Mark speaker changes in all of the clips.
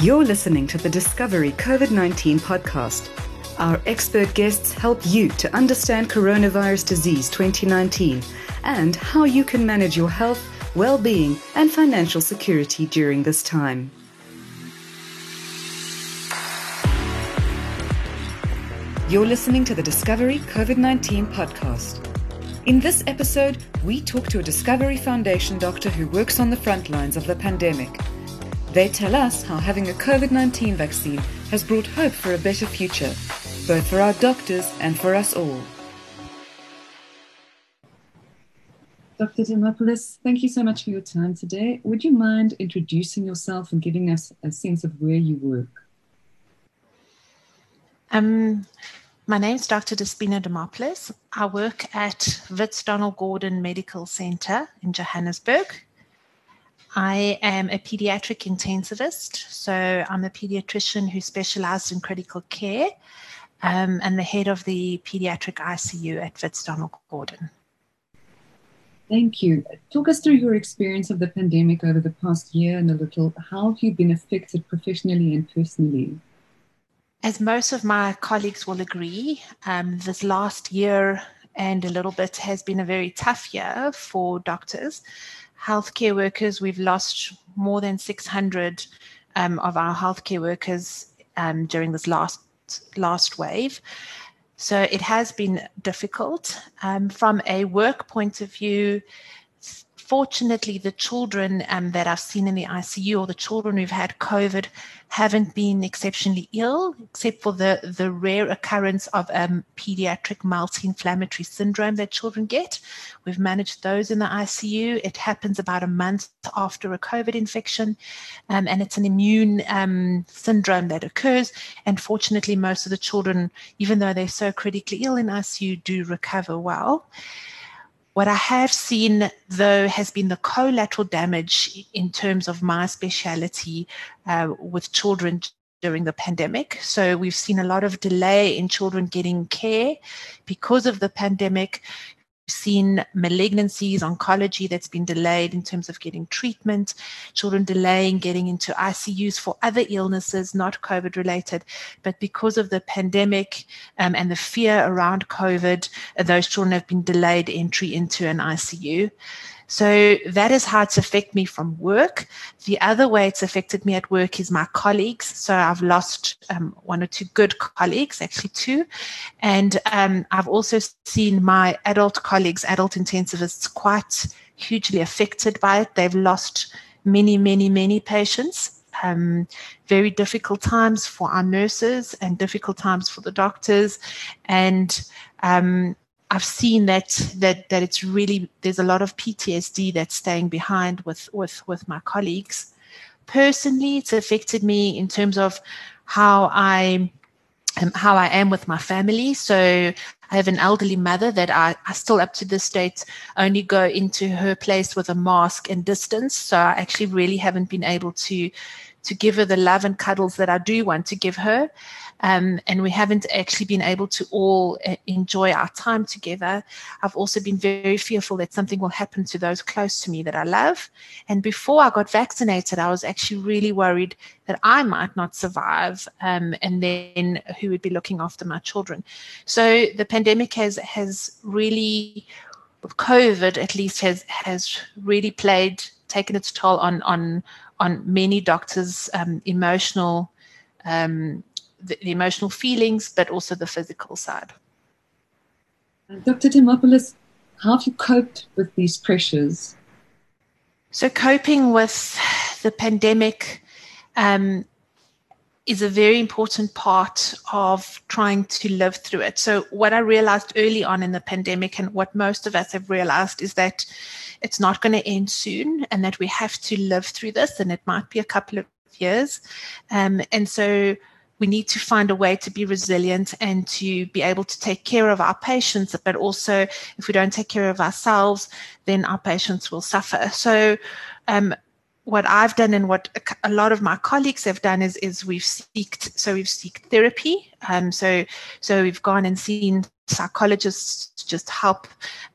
Speaker 1: You're listening to the Discovery COVID 19 podcast. Our expert guests help you to understand coronavirus disease 2019 and how you can manage your health, well being, and financial security during this time. You're listening to the Discovery COVID 19 podcast. In this episode, we talk to a Discovery Foundation doctor who works on the front lines of the pandemic. They tell us how having a COVID 19 vaccine has brought hope for a better future, both for our doctors and for us all. Dr. Demopoulos, thank you so much for your time today. Would you mind introducing yourself and giving us a sense of where you work?
Speaker 2: Um, my name is Dr. Despina Demopoulos. I work at Wits Donald Gordon Medical Center in Johannesburg. I am a pediatric intensivist, so I'm a pediatrician who specializes in critical care um, and the head of the pediatric ICU at Wits Donald Gordon.
Speaker 1: Thank you. Talk us through your experience of the pandemic over the past year and a little. How have you been affected professionally and personally?
Speaker 2: As most of my colleagues will agree, um, this last year and a little bit has been a very tough year for doctors. Healthcare workers, we've lost more than 600 um, of our healthcare workers um, during this last last wave. So it has been difficult. Um, from a work point of view, fortunately, the children um, that I've seen in the ICU or the children who've had COVID haven't been exceptionally ill, except for the, the rare occurrence of um, pediatric multi-inflammatory syndrome that children get. We've managed those in the ICU. It happens about a month after a COVID infection, um, and it's an immune um, syndrome that occurs. And fortunately, most of the children, even though they're so critically ill in ICU, do recover well. What I have seen, though, has been the collateral damage in terms of my speciality uh, with children during the pandemic. So we've seen a lot of delay in children getting care because of the pandemic seen malignancies, oncology that's been delayed in terms of getting treatment, children delaying getting into ICUs for other illnesses, not COVID related. But because of the pandemic um, and the fear around COVID, those children have been delayed entry into an ICU. So that is how it's affected me from work. The other way it's affected me at work is my colleagues. So I've lost um, one or two good colleagues, actually two. And um, I've also seen my adult colleagues, adult intensivists, quite hugely affected by it. They've lost many, many, many patients. Um, very difficult times for our nurses and difficult times for the doctors. And um, I've seen that that that it's really there's a lot of PTSD that's staying behind with with with my colleagues. Personally, it's affected me in terms of how I um, how I am with my family. So I have an elderly mother that I, I still up to this date only go into her place with a mask and distance. So I actually really haven't been able to to give her the love and cuddles that I do want to give her. Um, and we haven't actually been able to all uh, enjoy our time together. I've also been very fearful that something will happen to those close to me that I love. And before I got vaccinated, I was actually really worried that I might not survive, um, and then who would be looking after my children. So the pandemic has has really, COVID at least has has really played taken its toll on on on many doctors' um, emotional um, the, the, emotional feelings, but also the physical side.
Speaker 1: Dr. Demopoulos, how have you coped with these pressures?
Speaker 2: So, coping with the pandemic um, is a very important part of trying to live through it. So, what I realized early on in the pandemic, and what most of us have realized, is that it's not going to end soon and that we have to live through this, and it might be a couple of years. Um, and so, we need to find a way to be resilient and to be able to take care of our patients. But also, if we don't take care of ourselves, then our patients will suffer. So, um, what I've done and what a lot of my colleagues have done is is we've seeked so we've seeked therapy. Um, so so we've gone and seen psychologists just help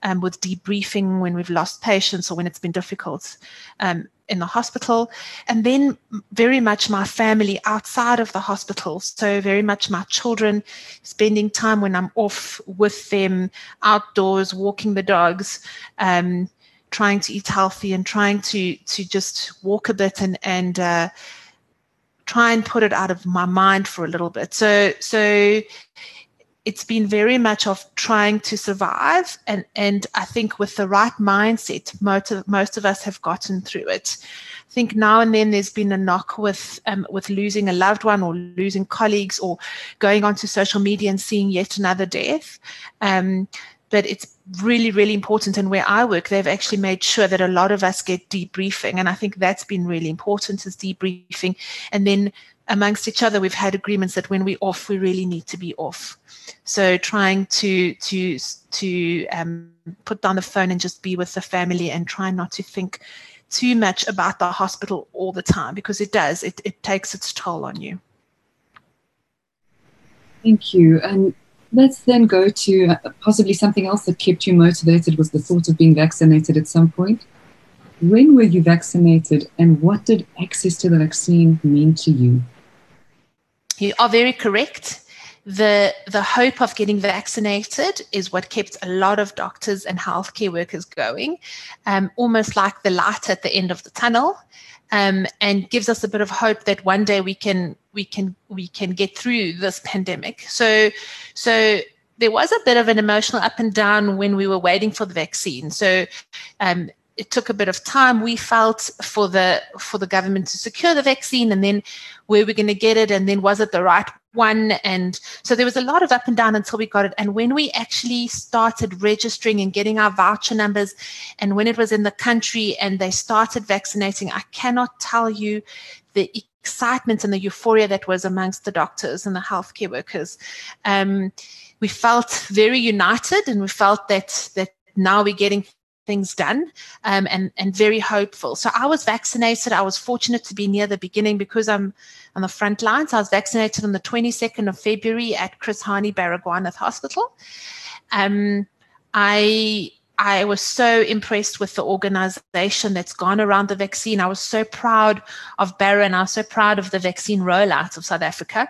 Speaker 2: um, with debriefing when we've lost patients or when it's been difficult um, in the hospital. And then very much my family outside of the hospital. So very much my children, spending time when I'm off with them outdoors, walking the dogs, um, trying to eat healthy and trying to to just walk a bit and and uh, try and put it out of my mind for a little bit. So so it's been very much of trying to survive and and I think with the right mindset most of, most of us have gotten through it. I think now and then there's been a knock with um, with losing a loved one or losing colleagues or going onto social media and seeing yet another death. Um, but it's really, really important. And where I work, they've actually made sure that a lot of us get debriefing. And I think that's been really important is debriefing. And then amongst each other, we've had agreements that when we're off, we really need to be off. So trying to to to um, put down the phone and just be with the family and try not to think too much about the hospital all the time because it does. It it takes its toll on you.
Speaker 1: Thank you. And let's then go to uh, possibly something else that kept you motivated was the thought of being vaccinated at some point. When were you vaccinated and what did access to the vaccine mean to you?
Speaker 2: You are very correct. The, the hope of getting vaccinated is what kept a lot of doctors and healthcare workers going, um, almost like the light at the end of the tunnel. Um, and gives us a bit of hope that one day we can we can we can get through this pandemic. So so there was a bit of an emotional up and down when we were waiting for the vaccine. So um, it took a bit of time we felt for the for the government to secure the vaccine and then where we're going to get it and then was it the right one? And so there was a lot of up and down until we got it. And when we actually started registering and getting our voucher numbers and when it was in the country and they started vaccinating i cannot tell you the excitement and the euphoria that was amongst the doctors and the healthcare workers. Um, we felt very united and we felt that that now we're getting things done um, and and very hopeful. So I was vaccinated. I was fortunate to be near the beginning because I'm on the front lines. I was vaccinated on the 22nd of February at Chris Hani Baragwanath Hospital. Um, I I was so impressed with the organization that's gone around the vaccine. I was so proud of Barra and I was so proud of the vaccine rollout of South Africa.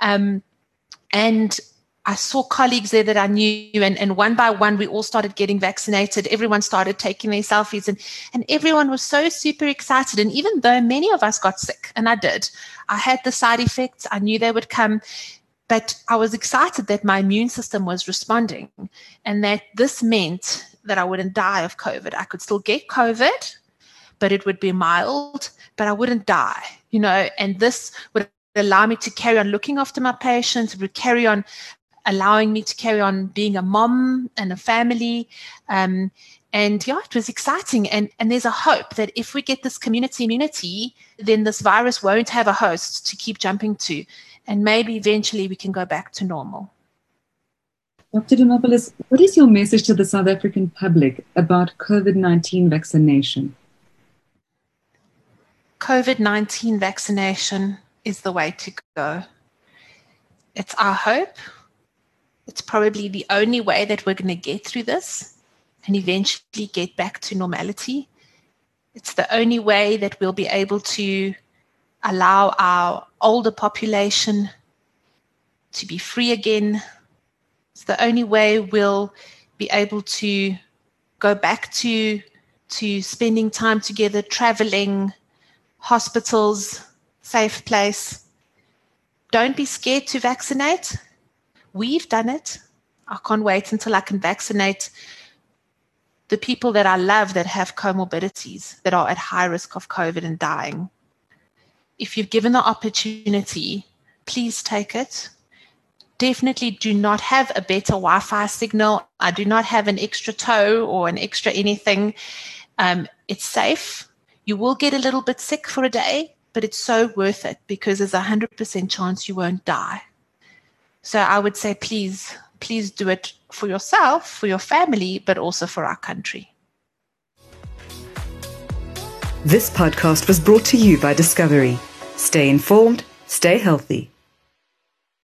Speaker 2: Um, and I saw colleagues there that I knew, and, and one by one, we all started getting vaccinated. Everyone started taking their selfies, and, and everyone was so super excited. And even though many of us got sick, and I did, I had the side effects, I knew they would come, but I was excited that my immune system was responding and that this meant that I wouldn't die of COVID. I could still get COVID, but it would be mild, but I wouldn't die, you know, and this would allow me to carry on looking after my patients, would carry on allowing me to carry on being a mom and a family. Um, and yeah, it was exciting. And, and there's a hope that if we get this community immunity, then this virus won't have a host to keep jumping to. And maybe eventually we can go back to normal.
Speaker 1: Dr. Demopoulos, what is your message to the South African public about COVID 19 vaccination?
Speaker 2: COVID 19 vaccination is the way to go. It's our hope probably the only way that we're going to get through this and eventually get back to normality. It's the only way that we'll be able to allow our older population to be free again. It's the only way we'll be able to go back to to spending time together, traveling, hospitals, safe place. Don't be scared to vaccinate. We've done it. I can't wait until I can vaccinate the people that I love that have comorbidities, that are at high risk of COVID and dying. If you've given the opportunity, please take it. Definitely do not have a better Wi Fi signal. I do not have an extra toe or an extra anything. Um, it's safe. You will get a little bit sick for a day, but it's so worth it because there's a 100% chance you won't die. So I would say, please, please do it for yourself, for your family, but also for our country.
Speaker 1: This podcast was brought to you by Discovery. Stay informed, stay healthy.